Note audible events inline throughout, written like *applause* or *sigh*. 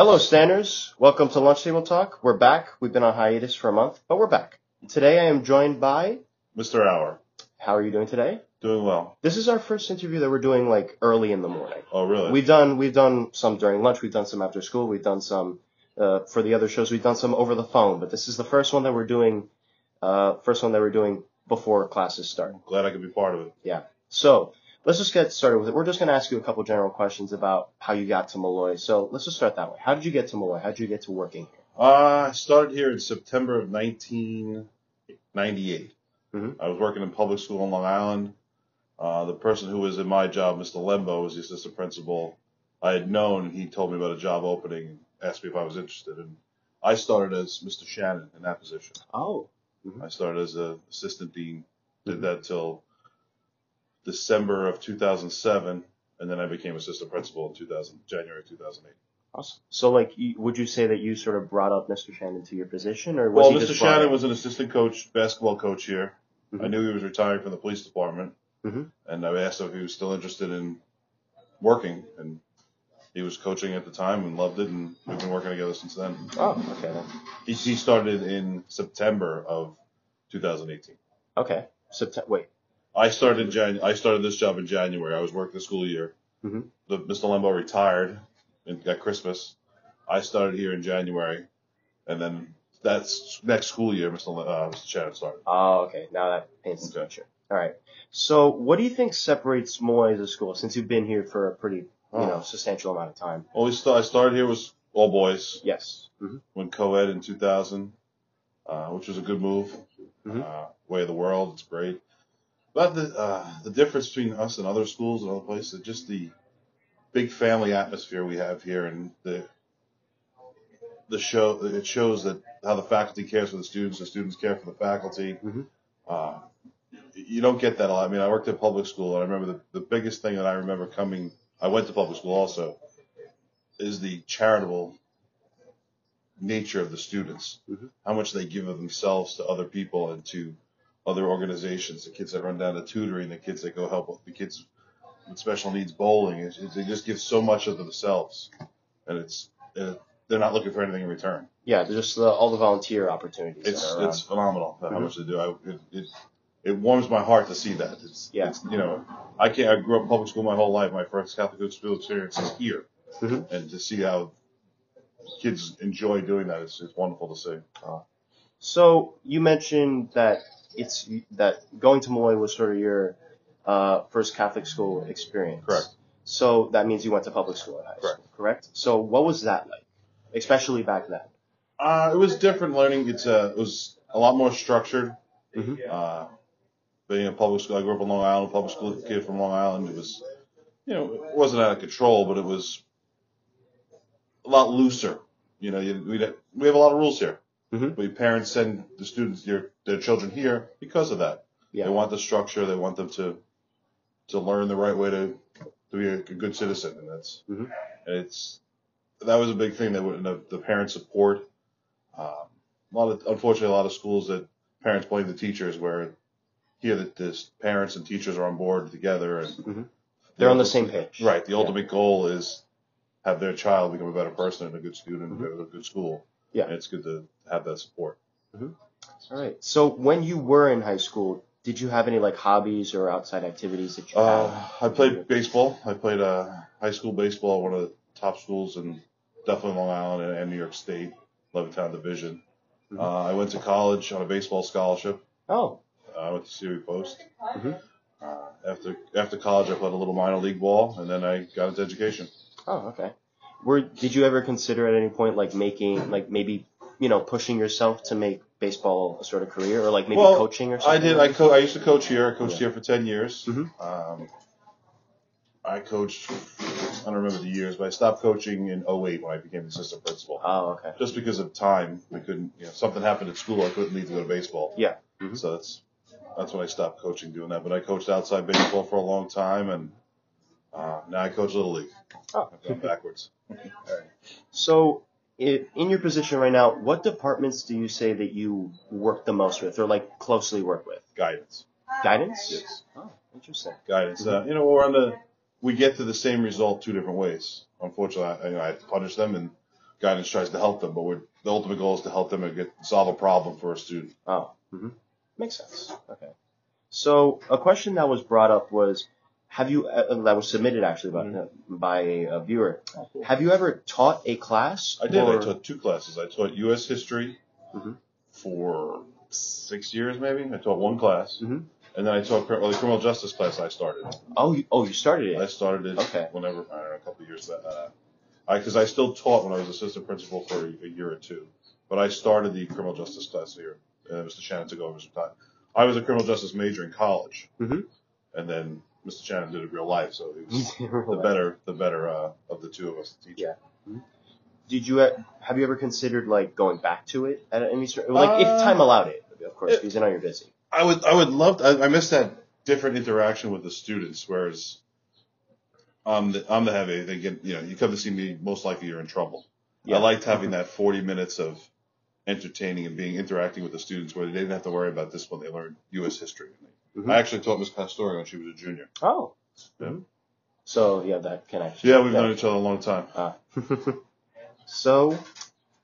Hello, Stanners. Welcome to Lunch Table Talk. We're back. We've been on hiatus for a month, but we're back. Today I am joined by. Mr. Hour, How are you doing today? doing well. This is our first interview that we're doing like early in the morning. Oh, really? We've done we've done some during lunch. We've done some after school. We've done some uh, for the other shows. We've done some over the phone, but this is the first one that we're doing. Uh, first one that we're doing before classes start. Glad I could be part of it. Yeah. So let's just get started with it. We're just going to ask you a couple general questions about how you got to Molloy. So let's just start that way. How did you get to Molloy? How did you get to working here? Uh, I started here in September of 1998. Mhm. I was working in public school in Long Island. Uh, the person who was in my job, Mr. Lembo, was the assistant principal. I had known, he told me about a job opening and asked me if I was interested. And I started as Mr. Shannon in that position. Oh, I started as an assistant dean, did Mhm. that till December of 2007, and then I became assistant principal in 2000, January 2008. awesome. So like, would you say that you sort of brought up Mr. Shannon to your position, or was Well, Mr. Shannon was an assistant coach, basketball coach here. I Mhm. knew he was retiring from the police department, Mhm. and I asked him if he was still interested in working, and he was coaching at the time and loved it, and we've been working together since then. Oh, okay. He, he started in September of 2018. Okay. September. Wait. I started Jan- I started this job in January. I was working the school year. Mhm. The, Mr. Lembo retired and got Christmas. I started here in January, and then that's next school year. Mr. Le- uh, Mr. Shannon started. Oh, okay. Now that paints the Okay. picture. All right. So, what do you think separates Molloy as a school since you've been here for a pretty, you know, Oh. substantial amount of time? Well, we st- I started here was all boys. Yes. hmm Went co-ed in 2000, uh, which was a good move. Mhm. Uh, way of the world, it's great. But the uh, the difference between us and other schools and other places, just the big family atmosphere we have here, and the the show it shows that how the faculty cares for the students, the students care for the faculty. Mhm. Uh, you don't get that a lot. I mean, I worked at public school, and I remember the, the biggest thing that I remember coming. I went to public school also, is the charitable nature of the students. Mhm. How much they give of themselves to other people and to other organizations. The kids that run down to tutoring, the kids that go help with the kids with special needs bowling. It's, it's, they just give so much of themselves, and it's uh, they're not looking for anything in return. Yeah, just the, all the volunteer opportunities. It's it's phenomenal how Mhm. much they do. I, it, it it warms my heart to see that. It's, Yeah. it's you know I can't. I grew up in public school my whole life. My first Catholic school experience is here, Mhm. and to see how kids enjoy doing that is it's wonderful to see. So you mentioned that it's that going to Molloy was sort of your uh, first Catholic school experience. Correct. So that means you went to public school at high Correct. school, correct? So what was that like, especially back then? Uh, it was different learning. It's uh, it was a lot more structured. Mhm. Uh, being a public school, I grew up in Long Island, a public school kid from Long Island. It was, you know, it wasn't out of control, but it was a lot looser. You know, we we have a lot of rules here. Mhm. But your parents send the students, their their children here because of that. Yeah. They want the structure. They want them to to learn the right way to to be a, a good citizen, and that's Mhm. and it's that was a big thing that the, the parent support. Um, a lot of unfortunately a lot of schools that parents blame the teachers where here that this parents and teachers are on board together and Mhm. They're on the same page. Right. The Yeah. ultimate goal is have their child become a better person and a good student and Mhm. go to a good school. Yeah. And it's good to have that support. All right. So when you were in high school, did you have any like hobbies or outside activities that you Uh, had? I played baseball. I played uh, high school baseball at one of the top schools in definitely Long Island and, New York State, Levittown Division. Mhm. Uh, I went to college on a baseball scholarship. Oh. Uh, I went to Siri Post. Mhm. Uh, after after college, I played a little minor league ball, and then I got into education. Oh, okay. Were did you ever consider at any point like making like maybe you know pushing yourself to make baseball a sort of career or like maybe Well, coaching or I something? did. I co- I used to coach here. I coached Yeah. here for ten years. Mhm. Um, I coached. I don't remember the years, but I stopped coaching in 08 when I became assistant principal. Oh, okay. Just because of time, we couldn't. You know, something happened at school. I couldn't leave to go to baseball. Yeah. Mhm. So that's that's when I stopped coaching doing that. But I coached outside baseball for a long time, and uh, now I coach little league. Oh. I've gone backwards. *laughs* So, i in your position right now, what departments do you say that you work the most with, or like closely work with? Guidance. Guidance. Yes. Oh, interesting. guidance. Uh, you know, we're on the, we get to the same result two different ways. Unfortunately, I, you know, I punish them, and guidance tries to help them, but we're, the ultimate goal is to help them and get solve a problem for a student. Oh, hmm makes sense. Okay. So a question that was brought up was, have you uh, that was submitted actually by Mm-hmm. by a, viewer? Have you ever taught a class? I did. or- I taught two classes. I taught U.S. history Mhm. for six years, maybe. I taught one class, Mhm. and then I taught well, the criminal justice class. I started. Oh, you, oh, you started it. I started it Okay. whenever I don't know, a couple of years that. Uh, I because I still taught when I was assistant principal for a, a year or two, but I started the criminal justice class here. and Uh, Mr. Shannon took over some time. I was a criminal justice major in college, Mhm. and then Mr. Shannon did it real life, so he was *laughs* the better the better uh, of the two of us to teach. Yeah. Did you uh, have you ever considered like going back to it at any certain like if Uh, time allowed it, of course, it- because I know you're busy. I would I would love to, I, I miss that different interaction with the students, whereas I'm the I'm the heavy. They get you know you come to see me, most likely you're in trouble. Yeah. I liked having that 40 minutes of entertaining and being interacting with the students where they didn't have to worry about this when they learned U.S. history. Mhm. I actually taught Miss Pastore when she was a junior. Oh. Yeah. Mhm. So yeah, that connection. Yeah, we've known each other a long time. Ah. *laughs* so,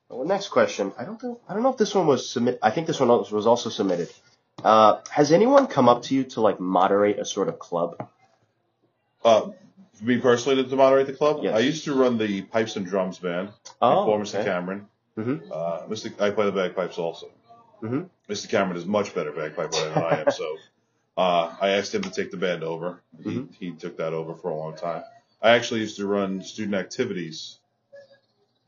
well, next question. I don't know. I don't know if this one was submit. I think this one was was also submitted. Uh, has anyone come up to you to like moderate a sort of club? Uh, me personally, to, to moderate the club, Yes. I used to run the pipes and drums band Oh, before Mr. okay. Cameron. Mhm. Uh, Mr. I play the bagpipes also. Mhm. Mr. Cameron is much better bagpipe player than I am, so uh, I asked him to take the band over. He, Mhm. he took that over for a long time. I actually used to run student activities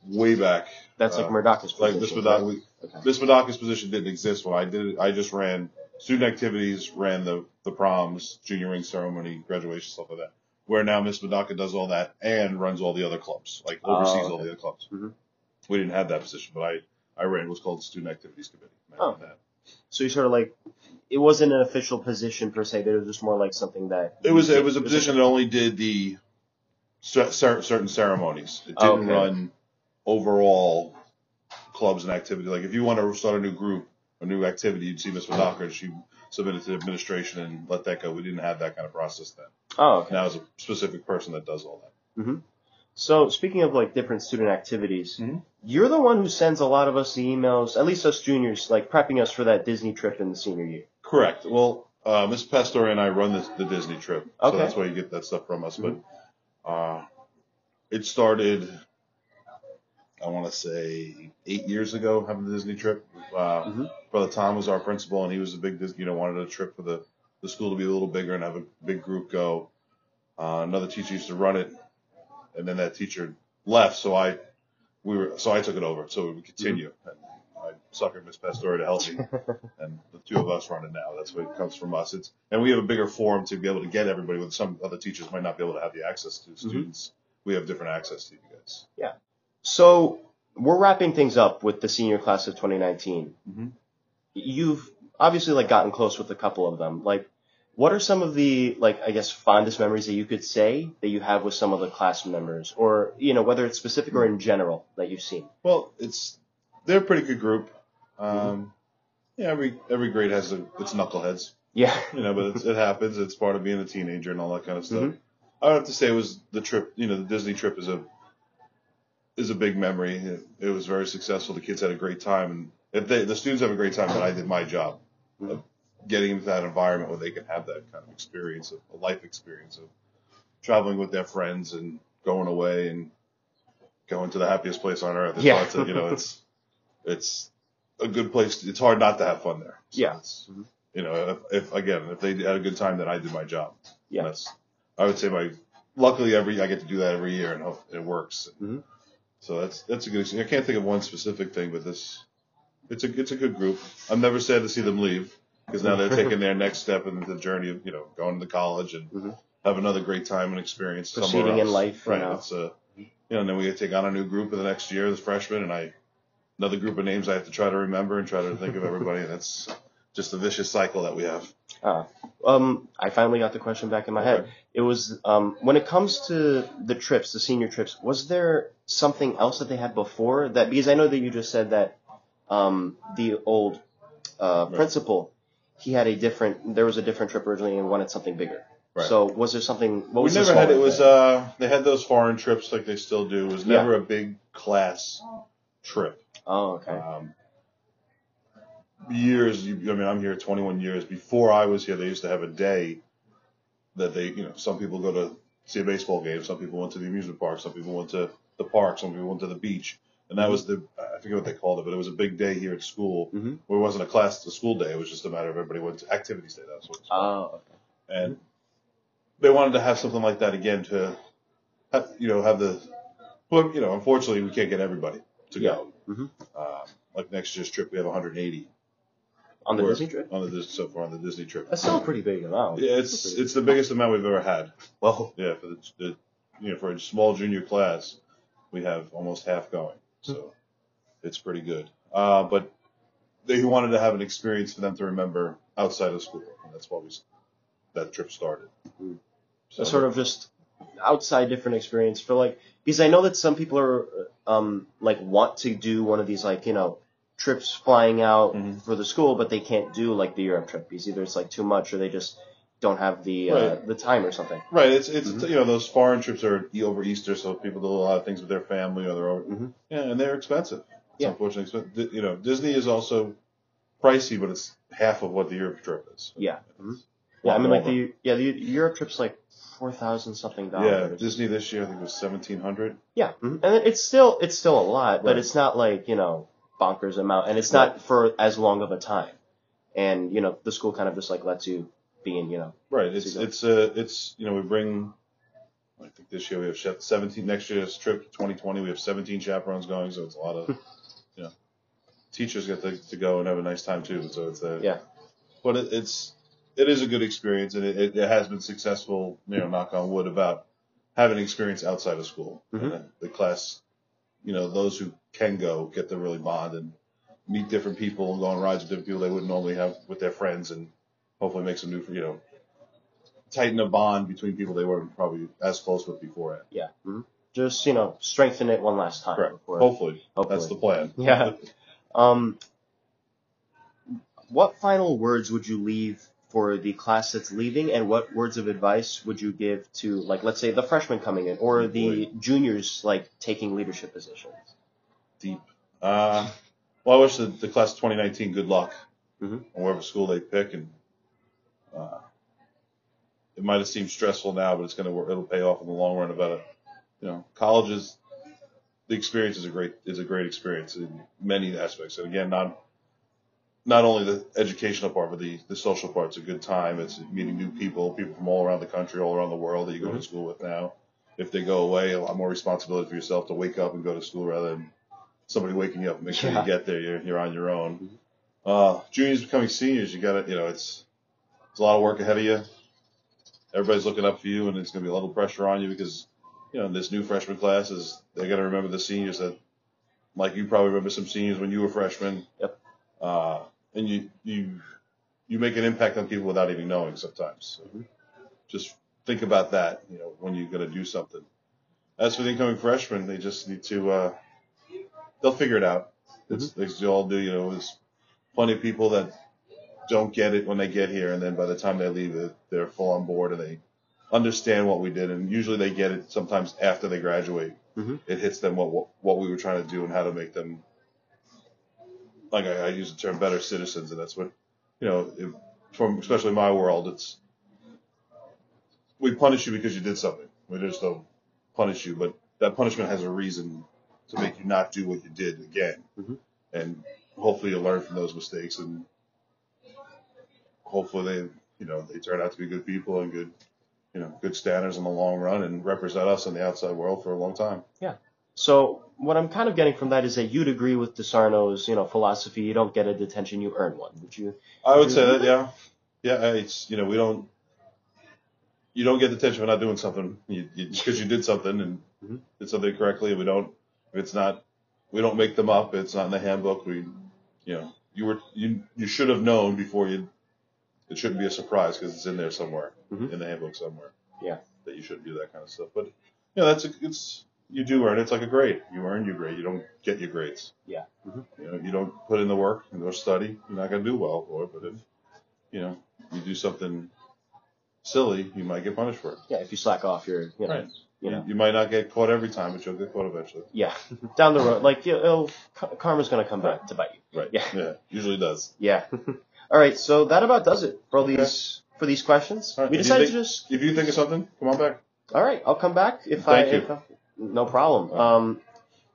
way back. That's like Uh, Murdoch's Like this position, right? Okay. Miss Madaka's position didn't exist when I did it. I just ran student activities, ran the, the proms, junior ring ceremony, graduation, stuff like that. Where now Miss Madaka does all that and runs all the other clubs, like Oh, oversees all okay. the other clubs. Mhm. We didn't have that position, but I, I ran what's called the student activities committee. Oh. that. So you sort of like it wasn't an official position per se, but it was just more like something that It was it was a It was position that only did the cer- cer- certain ceremonies. It Oh, didn't okay. run overall clubs and activity. Like if you want to start a new group, a new activity, you'd see Miss and she submit it to administration and let that go. We didn't have that kind of process then. Oh, okay. Now it's a specific person that does all that. Mm-hmm. So speaking of like different student activities, Mhm. you're the one who sends a lot of us the emails, at least us juniors, like prepping us for that Disney trip in the senior year. Correct. Well, uh, Miss Pastore and I run the, the Disney trip, so Okay. that's why you get that stuff from us. But uh, it started, I want to say, eight years ago. Having the Disney trip, uh, Mhm. Brother Tom was our principal, and he was a big, Dis- you know, wanted a trip for the the school to be a little bigger and have a big group go. Uh, another teacher used to run it, and then that teacher left, so I we were so I took it over so we would continue. And I suckered Miss Pastore to help me *laughs* and the two of us run it now. That's what it comes from us. It's and we have a bigger forum to be able to get everybody. When some other teachers might not be able to have the access to students, we have different access to you guys. Yeah. So we're wrapping things up with the senior class of 2019. Mhm. You've obviously like gotten close with a couple of them. Like, what are some of the like I guess fondest memories that you could say that you have with some of the class members, or you know whether it's specific or in general that you've seen? Well, it's they're a pretty good group. Um, Yeah, every every grade has a, its knuckleheads, Yeah. *laughs* you know, but it's, it happens. It's part of being a teenager and all that kind of stuff. Mhm. I would have to say it was the trip. You know, the Disney trip is a is a big memory. It, it was very successful. The kids had a great time, and if they the students have a great time, then I did my job of getting into that environment where they can have that kind of experience, of, a life experience of traveling with their friends and going away and going to the happiest place on earth. It's Yeah. to, you know, it's it's a good place. It's hard not to have fun there. So Yeah. You know, if, if again, if they had a good time, then I did my job. Yeah. I would say my, luckily every, I get to do that every year and hope it works. Mhm. So that's, that's a good, I can't think of one specific thing, but this, it's a, it's a good group. I'm never sad to see them leave because now they're *laughs* taking their next step in the journey of, you know, going to college and Mhm. have another great time and experience Proceeding in life, Right. know. It's a, you know, and then we get to take on a new group in the next year as freshmen and I, another group of names I have to try to remember and try to think of everybody. And that's just a vicious cycle that we have. Ah, Um, I finally got the question back in my head. It was um, when it comes to the trips, the senior trips. Was there something else that they had before that? Because I know that you just said that um, the old uh, Right. principal he had a different. There was a different trip originally and wanted something bigger. Right. So was there something? What we was the never had. It smaller was thing? uh, they had those foreign trips like they still do. It was Yeah. never a big class trip. oh, okay. Um, years, I mean, I'm here 21 years. Before I was here, they used to have a day that they, you know, some people go to see a baseball game, some people went to the amusement park, some people went to the park, some people went to the beach, and that was the, I forget what they called it, but it was a big day here at school. Mhm. Where it wasn't a class, the school day. It was just a matter of everybody went to activities day. That's what it's called. Oh, okay. and they wanted to have something like that again to, have, you know, have the, well, you know, unfortunately we can't get everybody to go. Mhm. Um, like next year's trip, we have 180 on the Disney trip. on the so far on the Disney trip. That's still a pretty big amount. Yeah, it's it's the biggest amount we've ever had. well, Yeah, for the, the you know for a small junior class, we have almost half going, so it's pretty good. Uh, but they wanted to have an experience for them to remember outside of school, and that's why we that trip started. So a sort of just outside different experience for like because I know that some people are um like want to do one of these like you know trips flying out Mhm. for the school, but they can't do like the Europe trip because either it's like too much or they just don't have the uh, Right. the time or something. Right. It's it's Mhm. you know those foreign trips are over Easter, so people do a lot of things with their family or their own. Mhm. Yeah, and they're expensive. It's Yeah. unfortunately. You know, Disney is also pricey, but it's half of what the Europe trip is. Yeah. Mhm. Yeah, I mean like the yeah the Europe trip's like four thousand something dollars. yeah. Disney this year I think was seventeen hundred. Yeah, mhm. and it's still it's still a lot, but it's not like you know bonkers amount, and it's not for as long of a time. And you know the school kind of just like lets you be in you know Right. It's go- it's uh it's you know we bring. I think this year we have seventeen. Next year's trip, twenty twenty, we have seventeen chaperones going, so it's a lot of, *laughs* you know, teachers get to, to go and have a nice time too. So it's a Yeah. But it, it's it is a good experience, and it, it, has been successful. You know, knock on wood about having experience outside of school. Mhm. Uh, the class, you know, those who can go get to really bond and meet different people and go on rides with different people they wouldn't normally have with their friends, and hopefully make some new, you know, tighten a bond between people they weren't probably as close with beforehand. yeah mhm. just you know strengthen it one last time. Correct. Before, Hopefully, hopefully. that's the plan. Yeah. Um, what final words would you leave for the class that's leaving, and what words of advice would you give to, like, let's say the freshmen coming in, or the juniors like taking leadership positions? deep. Uh, well, I wish the, the class of 2019 good luck Mhm. on whatever school they pick, and uh, it might have seemed stressful now, but it's going to work. It'll pay off in the long run. About it, you know, college is the experience is a great is a great experience in many aspects, and again, not not only the educational part, but the the social part's a good time. It's meeting new people, people from all around the country, all around the world that you go to Mhm. school with now. If they go away, a lot more responsibility for yourself to wake up and go to school rather than somebody waking you up and make sure Yeah. you get there. You're, you're on your own. Mhm. Uh, juniors becoming seniors, you got to, you know, it's it's a lot of work ahead of you. Everybody's looking up for you, and it's going to be a little pressure on you because, you know, this new freshman class is they got to remember the seniors that, like you probably remember some seniors when you were freshmen. Yep. Uh, and you you you make an impact on people without even knowing sometimes. So Mhm. just think about that, you know, when you're going to do something. As for the incoming freshmen, they just need to. Uh, they'll figure it out. It's as you all do. You know, there's plenty of people that don't get it when they get here, and then by the time they leave, it, they're full on board and they understand what we did. And usually they get it sometimes after they graduate. Mhm. It hits them what, what what we were trying to do and how to make them. Like I, I use the term better citizens, and that's what you know. If, from especially my world, it's we punish you because you did something. We just don't punish you, but that punishment has a reason to make you not do what you did again. Mhm. And hopefully you learn from those mistakes and hopefully they, you know, they turn out to be good people and good, you know, good standards in the long run and represent us in the outside world for a long time. Yeah. So what I'm kind of getting from that is that you'd agree with DeSarno's, you know, philosophy. You don't get a detention, you earn one. Would you? I would say that, yeah. Yeah, it's, you know, we don't, you don't get detention for not doing something you, you, because you did something and Mhm. did something correctly. We don't, if it's not, we don't make them up. It's not in the handbook. We, you know, you were, you, you should have known before you, it shouldn't be a surprise because it's in there somewhere, Mhm. in the handbook somewhere. Yeah. That you shouldn't do that kind of stuff. But, you know, that's, a, it's, you do earn. It's like a grade. You earn your grade. You don't get your grades. Yeah. Mhm. You know, you don't put in the work and go study, you're not going to do well for it. But if, you know, you do something silly, you might get punished for it. Yeah, if you slack off, you're you know Right. you know You might not get caught every time, but you'll get caught eventually. yeah down the road like you it'll, karma's gonna come back to bite you. Right. Yeah. Yeah. Usually does. Yeah. *laughs* All right, so that about does it for Okay. these for these questions. Right, We decided think- to just If you think of something, come on back. all right. I'll come back if Thank I. If I no problem. Um,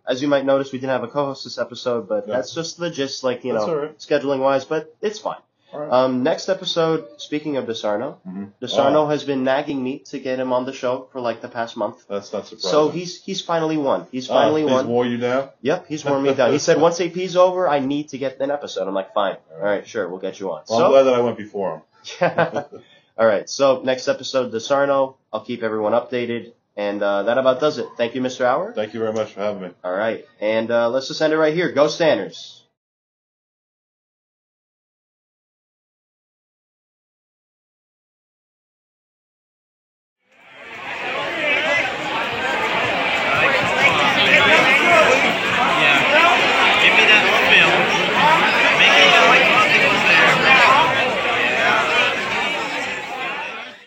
as you might notice, we didn't have a co-host this episode, but that's just the gist, like you That's know, right. scheduling wise. But it's fine. All right. Um, next episode, speaking of DeSarno, Mhm. DeSarno has been nagging me to get him on the show for like the past month. That's not surprising. So he's he's finally won. He's Oh, finally he's won. wore you down. Yep, he's worn me down. He said once AP's over, I need to get an episode. I'm like, fine, all right, sure, we'll get you on. Well, I'm glad that I went before him. *laughs* *laughs* yeah. All right. So next episode, DeSarno. I'll keep everyone updated, and uh, that about does it. Thank you, Mr. Hour. Thank you very much for having me. All right, and uh, let's just end it right here. Go Stanners.